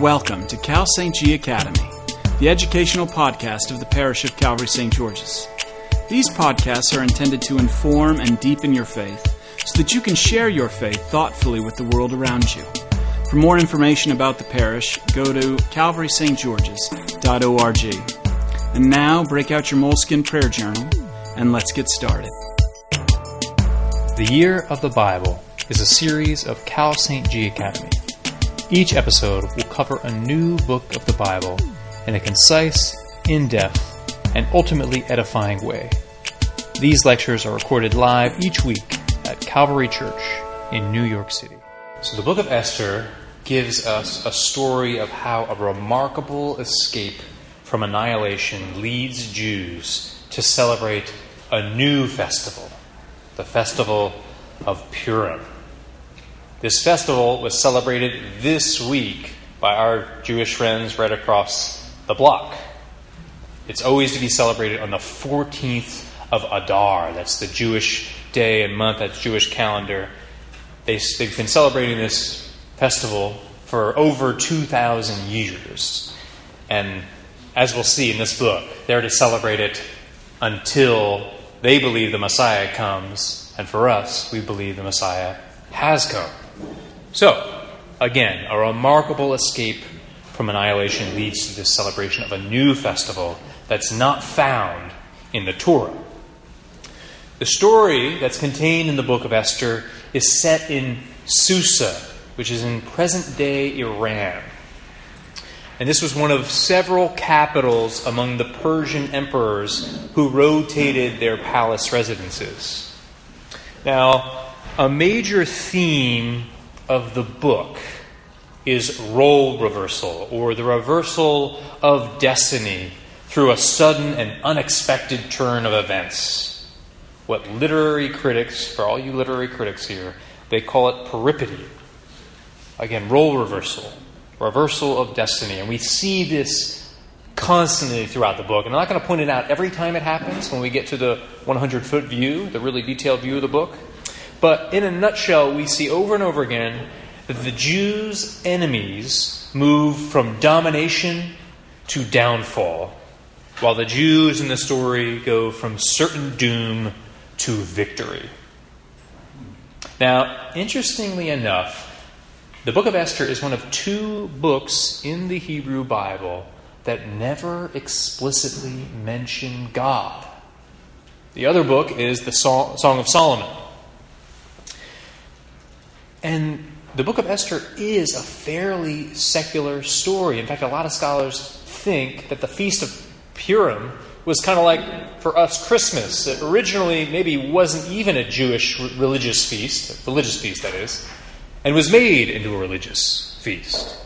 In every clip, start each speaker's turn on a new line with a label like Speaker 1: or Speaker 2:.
Speaker 1: Welcome to Cal St. G Academy, the educational podcast of the parish of Calvary St. George's. These podcasts are intended to inform and deepen your faith so that you can share your faith thoughtfully with the world around you. For more information about the parish, go to calvarystgeorges.org. And now, break out your Moleskine prayer journal and let's get started.
Speaker 2: The Year of the Bible is a series of Cal St. G Academy. Each episode will cover a new book of the Bible in a concise, in depth, and ultimately edifying way. These lectures are recorded live each week at Calvary Church in New York City. So, the book of Esther gives us a story of how a remarkable escape from annihilation leads Jews to celebrate a new festival, the festival of Purim. This festival was celebrated this week by our Jewish friends right across the block. It's always to be celebrated on the 14th of Adar. That's the Jewish day and month, that's Jewish calendar. They, they've been celebrating this festival for over 2,000 years. And as we'll see in this book, they're to celebrate it until they believe the Messiah comes. And for us, we believe the Messiah has come. So, again, a remarkable escape from annihilation leads to this celebration of a new festival that's not found in the Torah. The story that's contained in the book of Esther is set in Susa, which is in present day Iran. And this was one of several capitals among the Persian emperors who rotated their palace residences. Now, a major theme of the book is role reversal, or the reversal of destiny through a sudden and unexpected turn of events. What literary critics, for all you literary critics here, they call it peripety. Again, role reversal, reversal of destiny. And we see this constantly throughout the book. And I'm not going to point it out every time it happens when we get to the 100 foot view, the really detailed view of the book. But in a nutshell, we see over and over again that the Jews' enemies move from domination to downfall, while the Jews in the story go from certain doom to victory. Now, interestingly enough, the book of Esther is one of two books in the Hebrew Bible that never explicitly mention God. The other book is the Song of Solomon. And the book of Esther is a fairly secular story. In fact, a lot of scholars think that the Feast of Purim was kind of like for us Christmas. It originally maybe wasn't even a Jewish religious feast, religious feast that is, and was made into a religious feast.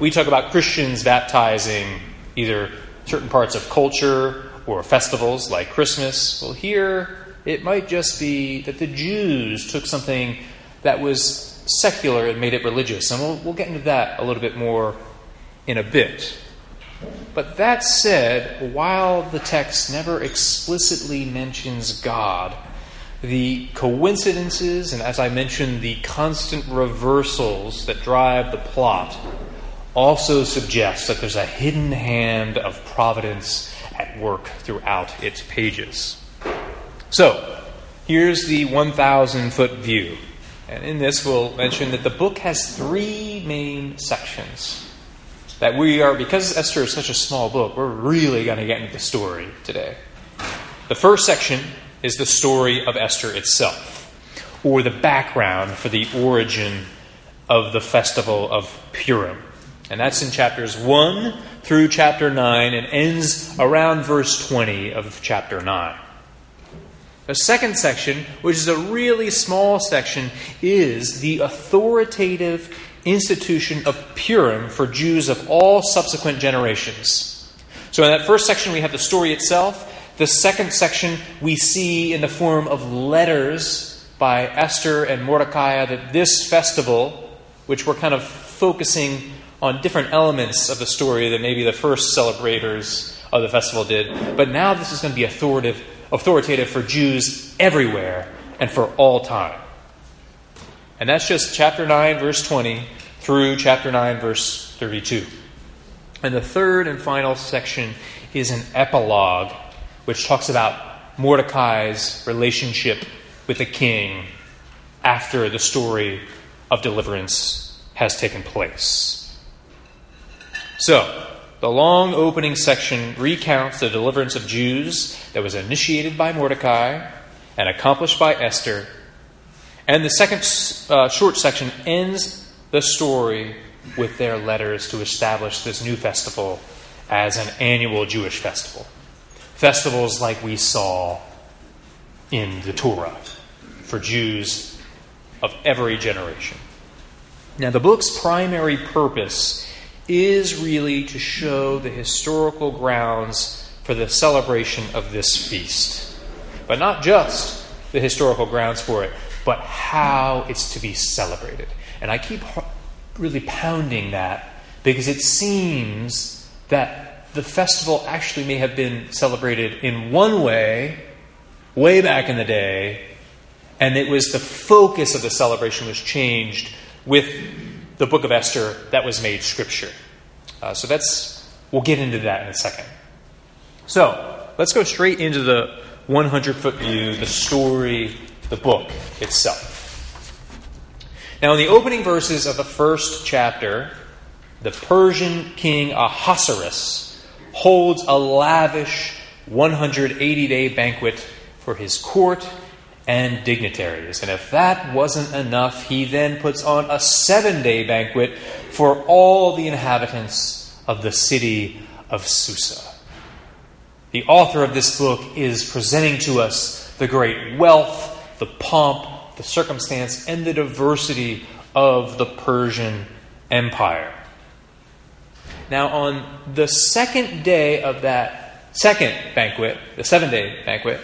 Speaker 2: We talk about Christians baptizing either certain parts of culture or festivals like Christmas. Well, here it might just be that the Jews took something that was secular and made it religious. And we'll, we'll get into that a little bit more in a bit. But that said, while the text never explicitly mentions God, the coincidences, and as I mentioned, the constant reversals that drive the plot also suggest that there's a hidden hand of providence at work throughout its pages. So, here's the 1,000 foot view. And in this, we'll mention that the book has three main sections. That we are, because Esther is such a small book, we're really going to get into the story today. The first section is the story of Esther itself, or the background for the origin of the festival of Purim. And that's in chapters 1 through chapter 9 and ends around verse 20 of chapter 9. The second section, which is a really small section, is the authoritative institution of Purim for Jews of all subsequent generations. So, in that first section, we have the story itself. The second section, we see in the form of letters by Esther and Mordecai that this festival, which we're kind of focusing on different elements of the story that maybe the first celebrators of the festival did, but now this is going to be authoritative authoritative for Jews everywhere and for all time. And that's just chapter 9, verse 20 through chapter 9, verse 32. And the third and final section is an epilogue, which talks about Mordecai's relationship with the king after the story of deliverance has taken place. So, the long opening section recounts the deliverance of Jews that was initiated by Mordecai and accomplished by Esther. And the second uh, short section ends the story with their letters to establish this new festival as an annual Jewish festival. Festivals like we saw in the Torah for Jews of every generation. Now, the book's primary purpose is really to show the historical grounds for the celebration of this feast. But not just the historical grounds for it, but how it's to be celebrated. And I keep really pounding that because it seems that the festival actually may have been celebrated in one way way back in the day, and it was the focus of the celebration was changed with the book of Esther that was made scripture. Uh, so that's, we'll get into that in a second. So let's go straight into the 100 foot view, the story, the book itself. Now, in the opening verses of the first chapter, the Persian king Ahasuerus holds a lavish 180 day banquet for his court and dignitaries. And if that wasn't enough, he then puts on a seven day banquet for all the inhabitants of the city of Susa. The author of this book is presenting to us the great wealth, the pomp, the circumstance, and the diversity of the Persian Empire. Now, on the second day of that second banquet, the seven day banquet,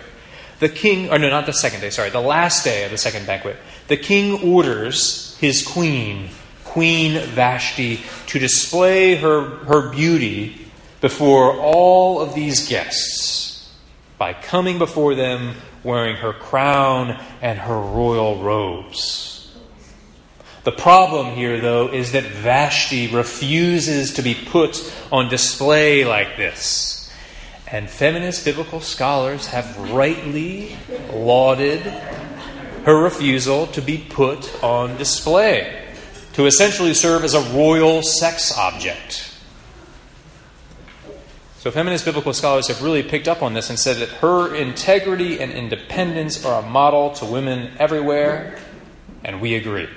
Speaker 2: the king, or no, not the second day, sorry, the last day of the second banquet, the king orders his queen, Queen Vashti, to display her, her beauty before all of these guests by coming before them wearing her crown and her royal robes. The problem here, though, is that Vashti refuses to be put on display like this. And feminist biblical scholars have rightly lauded her refusal to be put on display, to essentially serve as a royal sex object. So, feminist biblical scholars have really picked up on this and said that her integrity and independence are a model to women everywhere, and we agree.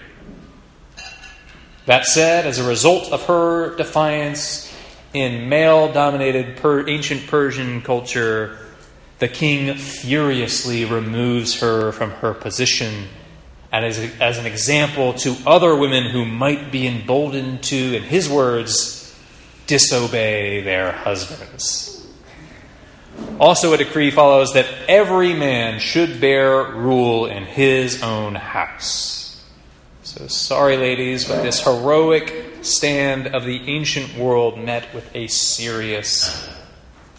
Speaker 2: That said, as a result of her defiance, in male dominated per- ancient Persian culture, the king furiously removes her from her position and as, a, as an example to other women who might be emboldened to, in his words, disobey their husbands. Also, a decree follows that every man should bear rule in his own house. So, sorry, ladies, but this heroic stand of the ancient world met with a serious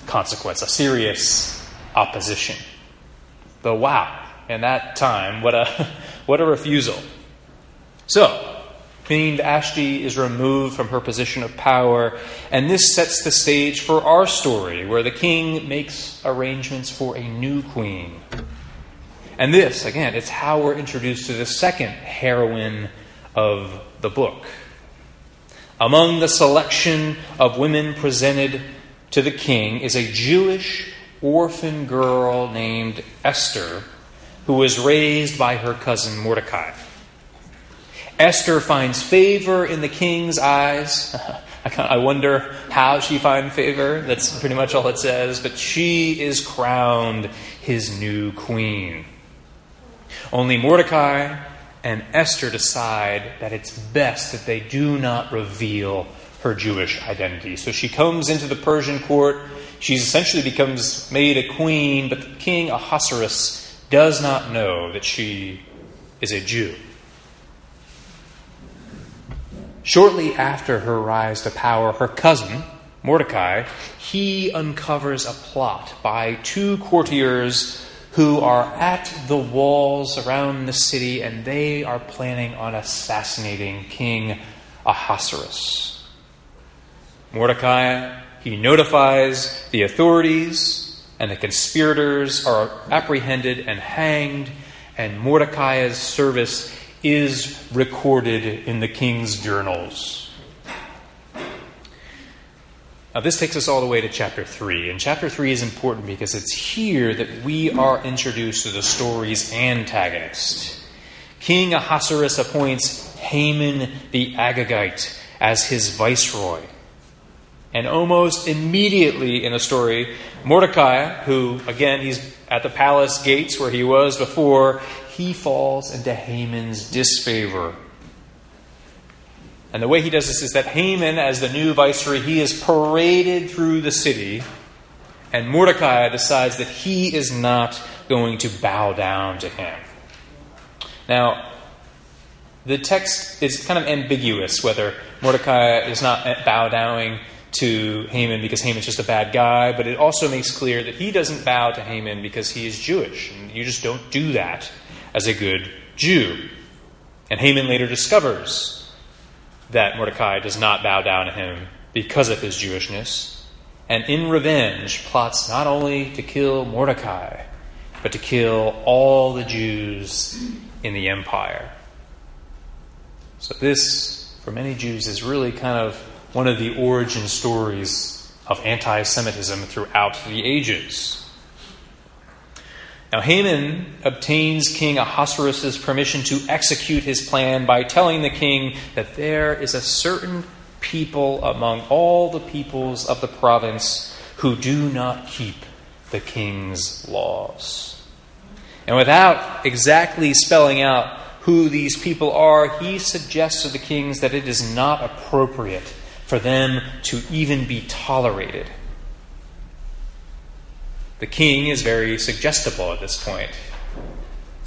Speaker 2: consequence, a serious opposition. Though, wow, in that time, what a, what a refusal. So, Queen Vashti is removed from her position of power, and this sets the stage for our story, where the king makes arrangements for a new queen. And this, again, it's how we're introduced to the second heroine of the book. Among the selection of women presented to the king is a Jewish orphan girl named Esther, who was raised by her cousin Mordecai. Esther finds favor in the king's eyes. I wonder how she finds favor. That's pretty much all it says. But she is crowned his new queen. Only Mordecai and Esther decide that it's best that they do not reveal her Jewish identity. So she comes into the Persian court. She essentially becomes made a queen, but the king Ahasuerus does not know that she is a Jew. Shortly after her rise to power, her cousin, Mordecai, he uncovers a plot by two courtiers who are at the walls around the city and they are planning on assassinating King Ahasuerus. Mordecai, he notifies the authorities, and the conspirators are apprehended and hanged, and Mordecai's service is recorded in the king's journals. Now, this takes us all the way to chapter 3. And chapter 3 is important because it's here that we are introduced to the story's antagonist. King Ahasuerus appoints Haman the Agagite as his viceroy. And almost immediately in the story, Mordecai, who, again, he's at the palace gates where he was before, he falls into Haman's disfavor. And the way he does this is that Haman, as the new viceroy, he is paraded through the city, and Mordecai decides that he is not going to bow down to him. Now, the text is kind of ambiguous whether Mordecai is not bow downing to Haman because Haman's just a bad guy, but it also makes clear that he doesn't bow to Haman because he is Jewish. And you just don't do that as a good Jew. And Haman later discovers that Mordecai does not bow down to him because of his Jewishness, and in revenge plots not only to kill Mordecai, but to kill all the Jews in the empire. So, this, for many Jews, is really kind of one of the origin stories of anti Semitism throughout the ages. Now, Haman obtains King Ahasuerus' permission to execute his plan by telling the king that there is a certain people among all the peoples of the province who do not keep the king's laws. And without exactly spelling out who these people are, he suggests to the kings that it is not appropriate for them to even be tolerated the king is very suggestible at this point.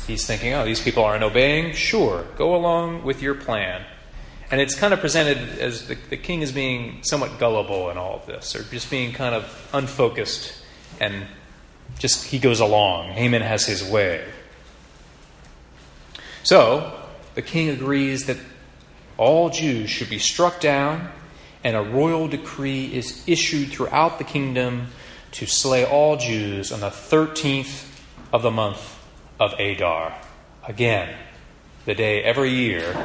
Speaker 2: He's thinking, oh, these people aren't obeying? Sure, go along with your plan. And it's kind of presented as the, the king is being somewhat gullible in all of this, or just being kind of unfocused and just he goes along. Haman has his way. So, the king agrees that all Jews should be struck down, and a royal decree is issued throughout the kingdom to slay all Jews on the 13th of the month of Adar. Again, the day every year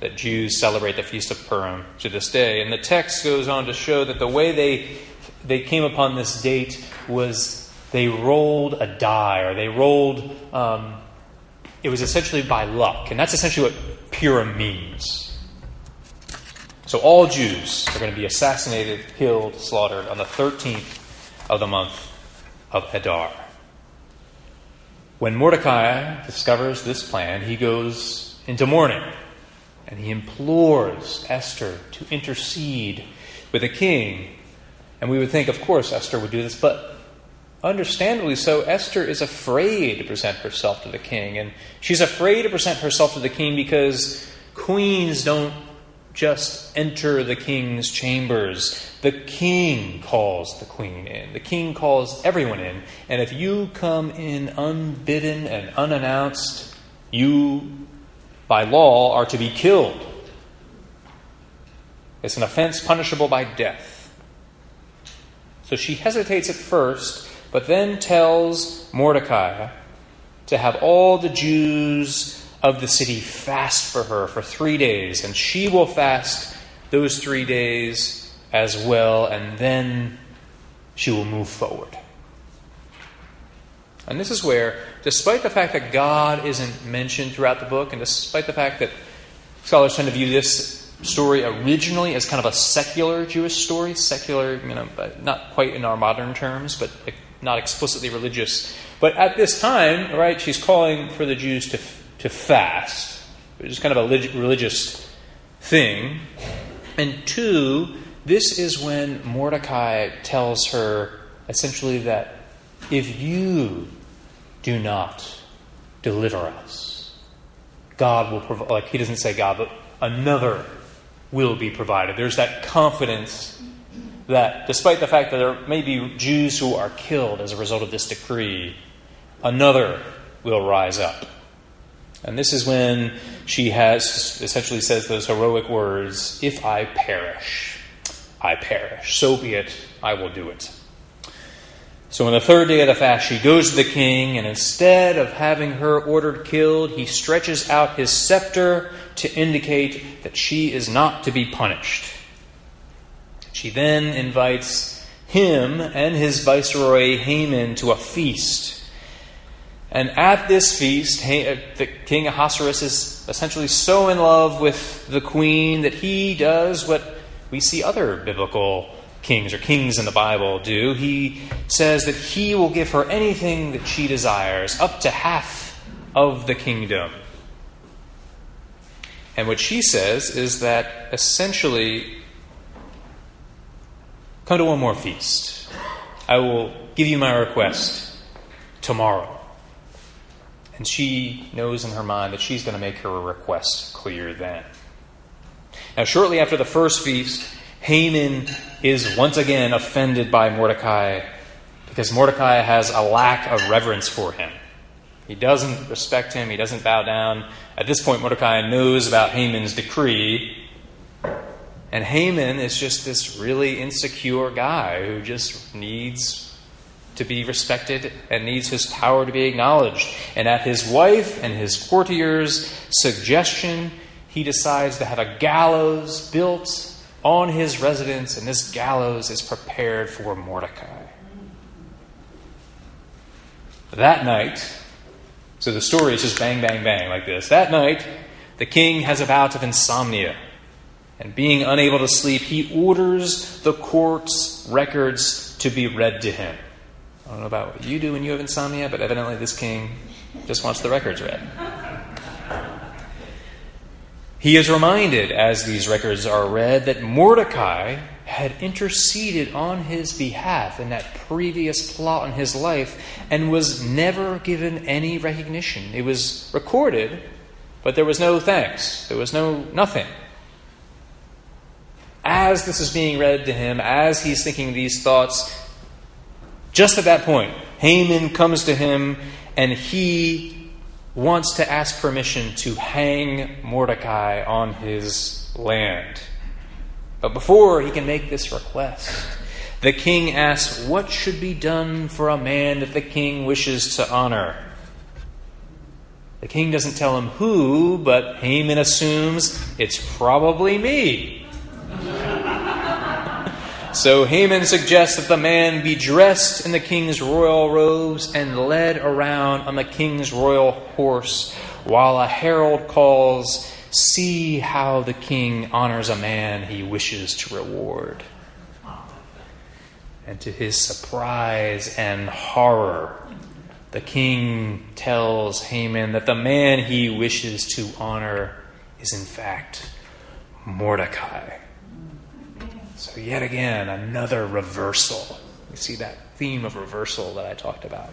Speaker 2: that Jews celebrate the Feast of Purim to this day. And the text goes on to show that the way they, they came upon this date was they rolled a die, or they rolled, um, it was essentially by luck. And that's essentially what Purim means. So all Jews are going to be assassinated, killed, slaughtered on the 13th of the month of Adar. When Mordecai discovers this plan, he goes into mourning and he implores Esther to intercede with the king. And we would think, of course, Esther would do this, but understandably so, Esther is afraid to present herself to the king. And she's afraid to present herself to the king because queens don't just enter the king's chambers. The king calls the queen in. The king calls everyone in. And if you come in unbidden and unannounced, you, by law, are to be killed. It's an offense punishable by death. So she hesitates at first, but then tells Mordecai to have all the Jews of the city fast for her for three days, and she will fast those three days as well, and then she will move forward. And this is where, despite the fact that God isn't mentioned throughout the book, and despite the fact that scholars tend to view this story originally as kind of a secular Jewish story, secular, you know, not quite in our modern terms, but not explicitly religious. But at this time, right, she's calling for the Jews to to fast, which is kind of a religious thing. And two, this is when Mordecai tells her essentially that if you do not deliver us, God will provide, like he doesn't say God, but another will be provided. There's that confidence that despite the fact that there may be Jews who are killed as a result of this decree, another will rise up. And this is when she has essentially says those heroic words, if I perish. I perish. So be it, I will do it. So on the third day of the fast, she goes to the king, and instead of having her ordered killed, he stretches out his scepter to indicate that she is not to be punished. She then invites him and his viceroy Haman to a feast. And at this feast, uh, king Ahasuerus is essentially so in love with the queen that he does what we see other biblical kings or kings in the Bible do. He says that he will give her anything that she desires, up to half of the kingdom. And what she says is that essentially, come to one more feast. I will give you my request tomorrow. And she knows in her mind that she's going to make her request clear then. Now, shortly after the first feast, Haman is once again offended by Mordecai because Mordecai has a lack of reverence for him. He doesn't respect him, he doesn't bow down. At this point, Mordecai knows about Haman's decree. And Haman is just this really insecure guy who just needs to be respected and needs his power to be acknowledged. And at his wife and his courtiers' suggestion, he decides to have a gallows built on his residence, and this gallows is prepared for Mordecai. That night, so the story is just bang, bang, bang like this. That night, the king has a bout of insomnia. And being unable to sleep, he orders the court's records to be read to him. I don't know about what you do when you have insomnia, but evidently this king just wants the records read. He is reminded, as these records are read, that Mordecai had interceded on his behalf in that previous plot in his life and was never given any recognition. It was recorded, but there was no thanks. There was no nothing. As this is being read to him, as he's thinking these thoughts, just at that point, Haman comes to him and he wants to ask permission to hang Mordecai on his land. But before he can make this request, the king asks what should be done for a man that the king wishes to honor. The king doesn't tell him who, but Haman assumes it's probably me. So Haman suggests that the man be dressed in the king's royal robes and led around on the king's royal horse, while a herald calls, See how the king honors a man he wishes to reward. And to his surprise and horror, the king tells Haman that the man he wishes to honor is, in fact, Mordecai. So, yet again, another reversal. You see that theme of reversal that I talked about.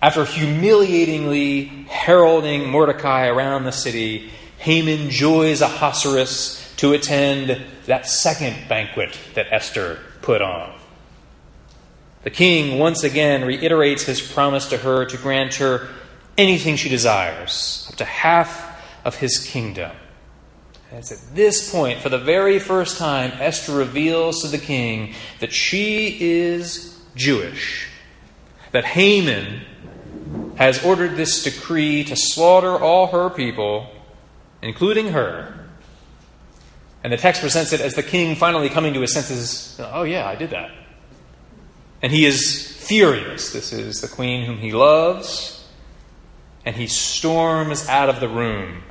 Speaker 2: After humiliatingly heralding Mordecai around the city, Haman joys Ahasuerus to attend that second banquet that Esther put on. The king once again reiterates his promise to her to grant her anything she desires, up to half of his kingdom. And it's at this point, for the very first time, Esther reveals to the king that she is Jewish, that Haman has ordered this decree to slaughter all her people, including her. And the text presents it as the king finally coming to his senses oh, yeah, I did that. And he is furious. This is the queen whom he loves. And he storms out of the room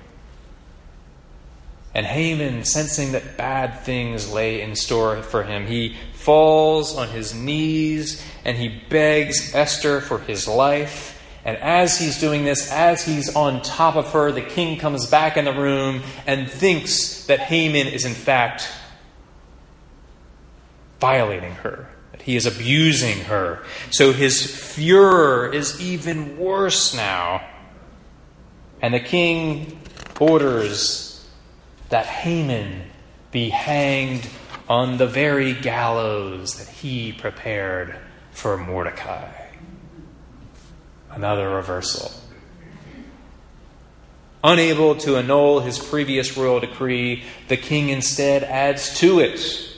Speaker 2: and Haman, sensing that bad things lay in store for him, he falls on his knees and he begs Esther for his life. And as he's doing this, as he's on top of her, the king comes back in the room and thinks that Haman is in fact violating her, that he is abusing her. So his furor is even worse now. And the king orders that Haman be hanged on the very gallows that he prepared for Mordecai. Another reversal. Unable to annul his previous royal decree, the king instead adds to it.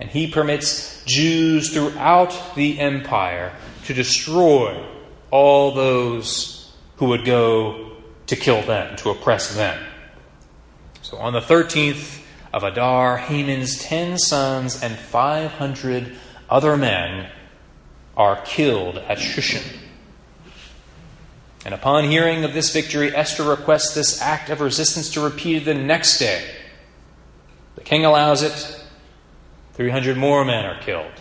Speaker 2: And he permits Jews throughout the empire to destroy all those who would go to kill them, to oppress them. So on the 13th of Adar, Haman's ten sons and 500 other men are killed at Shushan. And upon hearing of this victory, Esther requests this act of resistance to repeat the next day. The king allows it. 300 more men are killed.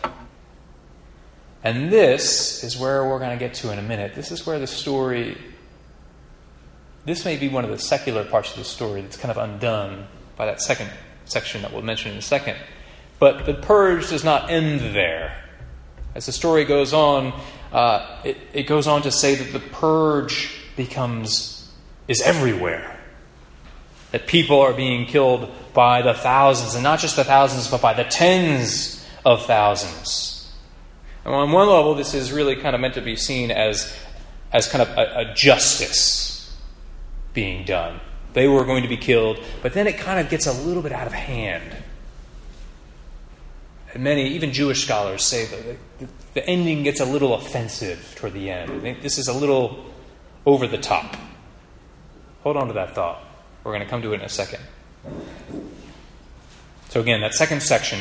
Speaker 2: And this is where we're going to get to in a minute. This is where the story, this may be one of the secular parts of the story that's kind of undone by that second section that we'll mention in a second. But the purge does not end there. As the story goes on, uh, it, it goes on to say that the purge becomes, is everywhere. That people are being killed by the thousands, and not just the thousands, but by the tens of thousands. And on one level, this is really kind of meant to be seen as, as kind of a, a justice being done. They were going to be killed, but then it kind of gets a little bit out of hand. And many, even Jewish scholars, say that the, the ending gets a little offensive toward the end. This is a little over the top. Hold on to that thought. We're going to come to it in a second. So, again, that second section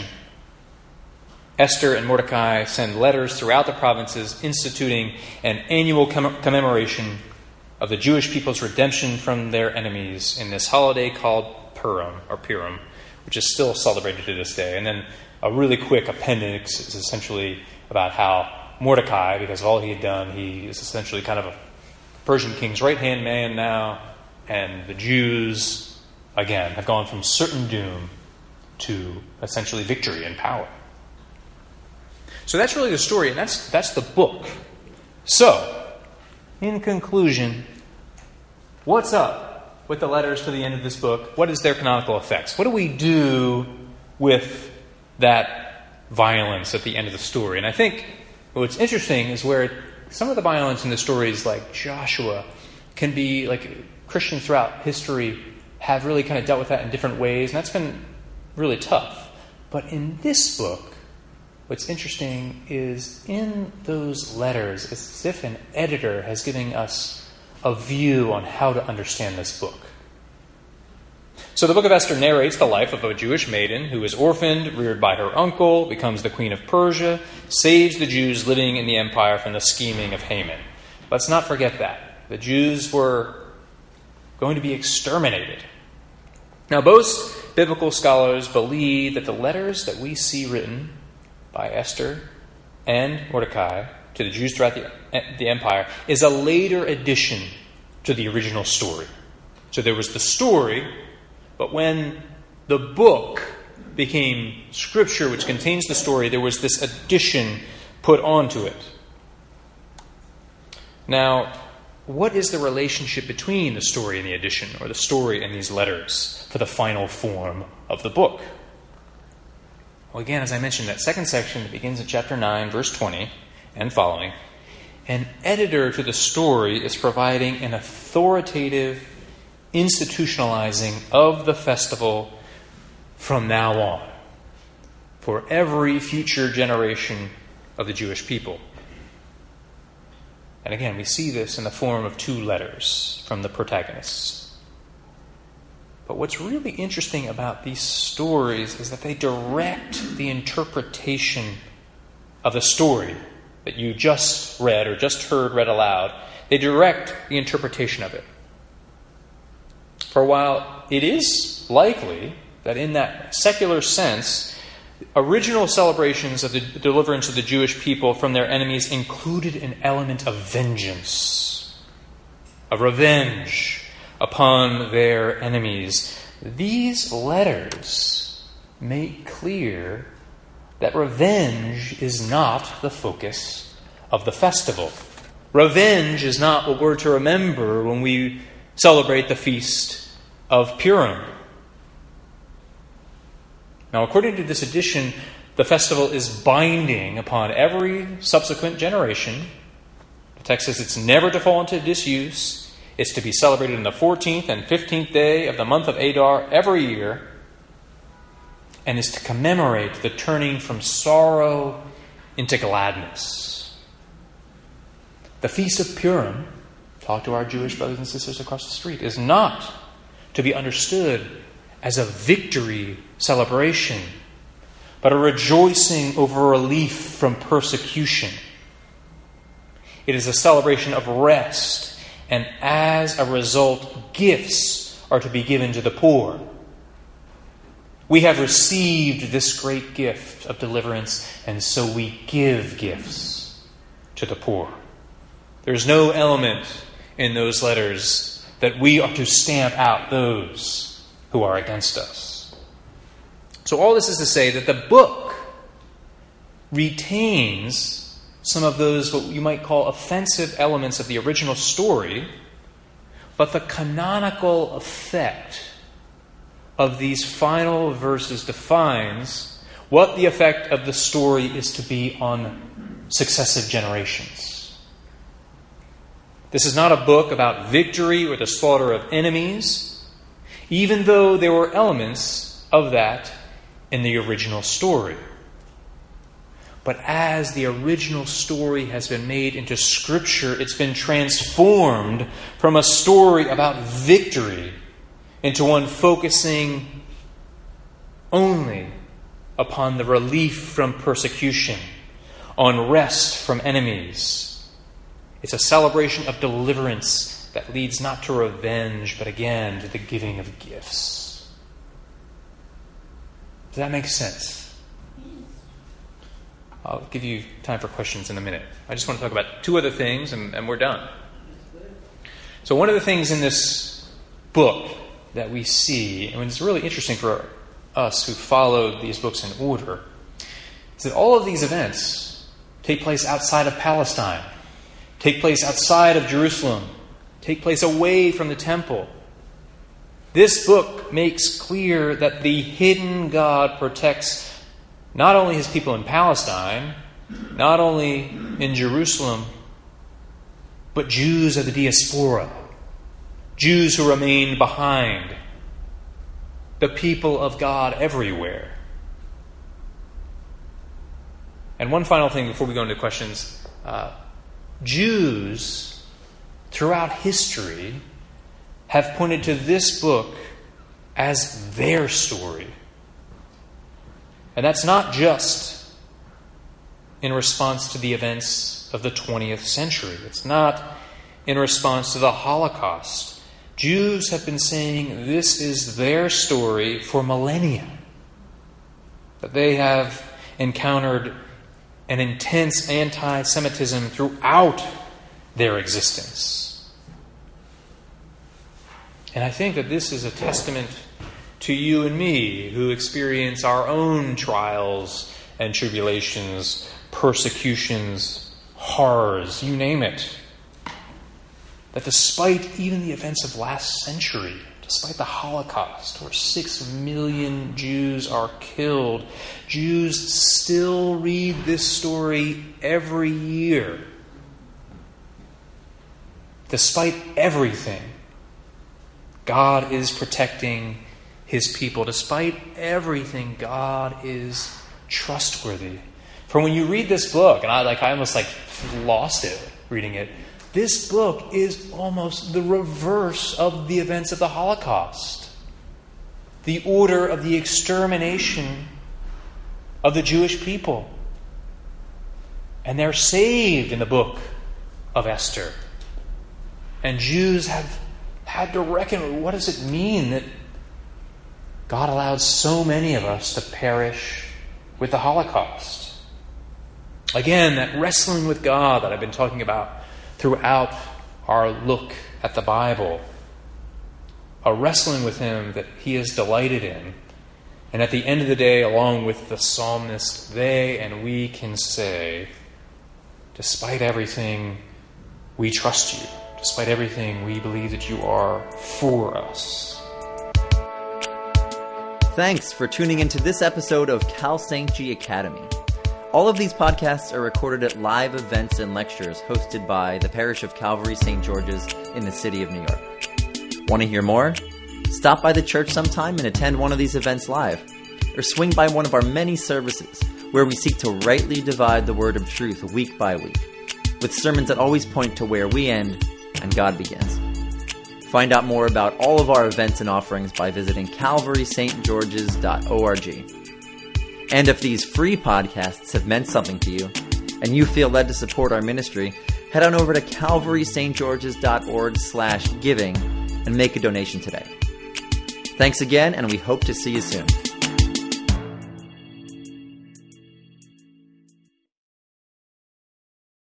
Speaker 2: Esther and Mordecai send letters throughout the provinces instituting an annual commemoration of the Jewish people's redemption from their enemies in this holiday called Purim, or Purim, which is still celebrated to this day. And then a really quick appendix is essentially about how Mordecai, because of all he had done, he is essentially kind of a Persian king's right hand man now, and the Jews, again, have gone from certain doom to essentially victory and power. So that's really the story, and that's, that's the book. So, in conclusion, what's up with the letters to the end of this book? What is their canonical effects? What do we do with that violence at the end of the story? And I think what's interesting is where some of the violence in the stories, like Joshua, can be like Christians throughout history have really kind of dealt with that in different ways, and that's been really tough. But in this book, What's interesting is in those letters, it's as if an editor has given us a view on how to understand this book. So the book of Esther narrates the life of a Jewish maiden who is orphaned, reared by her uncle, becomes the queen of Persia, saves the Jews living in the empire from the scheming of Haman. Let's not forget that. The Jews were going to be exterminated. Now, most biblical scholars believe that the letters that we see written by Esther and Mordecai to the Jews throughout the, the empire is a later addition to the original story. So there was the story, but when the book became scripture, which contains the story, there was this addition put onto it. Now, what is the relationship between the story and the addition, or the story and these letters, for the final form of the book? Well, again, as I mentioned, that second section that begins in chapter 9, verse 20 and following, an editor to the story is providing an authoritative institutionalizing of the festival from now on for every future generation of the Jewish people. And again, we see this in the form of two letters from the protagonists. But what's really interesting about these stories is that they direct the interpretation of the story that you just read or just heard read aloud. They direct the interpretation of it. For while it is likely that in that secular sense, original celebrations of the deliverance of the Jewish people from their enemies included an element of vengeance, of revenge, upon their enemies. These letters make clear that revenge is not the focus of the festival. Revenge is not what we're to remember when we celebrate the feast of Purim. Now, according to this edition, the festival is binding upon every subsequent generation. The text says it's never to fall into disuse, It's to be celebrated on the 14th and 15th day of the month of Adar every year and is to commemorate the turning from sorrow into gladness. The Feast of Purim, talk to our Jewish brothers and sisters across the street, is not to be understood as a victory celebration, but a rejoicing over relief from persecution. It is a celebration of rest, and as a result, gifts are to be given to the poor. We have received this great gift of deliverance, and so we give gifts to the poor. There's no element in those letters that we are to stamp out those who are against us. So, all this is to say that the book retains some of those, what you might call offensive elements of the original story, but the canonical effect of these final verses defines what the effect of the story is to be on successive generations. This is not a book about victory or the slaughter of enemies, even though there were elements of that in the original story. But as the original story has been made into Scripture, it's been transformed from a story about victory into one focusing only upon the relief from persecution, on rest from enemies. It's a celebration of deliverance that leads not to revenge, but again to the giving of gifts. Does that make sense? I'll give you time for questions in a minute. I just want to talk about two other things and, and we're done. So, one of the things in this book that we see, and it's really interesting for us who followed these books in order, is that all of these events take place outside of Palestine, take place outside of Jerusalem, take place away from the temple. This book makes clear that the hidden God protects not only his people in Palestine, not only in Jerusalem, but Jews of the diaspora Jews who remain behind, the people of God everywhere. And one final thing before we go into questions uh, Jews throughout history have pointed to this book as their story. And that's not just in response to the events of the 20th century, it's not in response to the Holocaust. Jews have been saying this is their story for millennia. That they have encountered an intense anti Semitism throughout their existence. And I think that this is a testament to you and me who experience our own trials and tribulations, persecutions, horrors, you name it. That despite even the events of last century, despite the Holocaust, where six million Jews are killed, Jews still read this story every year. Despite everything, God is protecting his people. Despite everything, God is trustworthy. For when you read this book, and I like I almost like lost it reading it this book is almost the reverse of the events of the Holocaust. The order of the extermination of the Jewish people. And they're saved in the book of Esther. And Jews have had to reckon what does it mean that God allowed so many of us to perish with the Holocaust? Again, that wrestling with God that I've been talking about throughout our look at the Bible, a wrestling with Him that He is delighted in. And at the end of the day, along with the psalmist, they and we can say, despite everything, we trust you. Despite everything, we believe that you are for us.
Speaker 3: Thanks for tuning into this episode of Cal. G Academy. All of these podcasts are recorded at live events and lectures hosted by the Parish of Calvary St. George's in the city of New York. Want to hear more? Stop by the church sometime and attend one of these events live, or swing by one of our many services where we seek to rightly divide the word of truth week by week, with sermons that always point to where we end and God begins. Find out more about all of our events and offerings by visiting calvarystgeorges.org. And if these free podcasts have meant something to you, and you feel led to support our ministry, head on over to calvarystgeorges.org slash giving and make a donation today. Thanks again, and we hope to see you soon.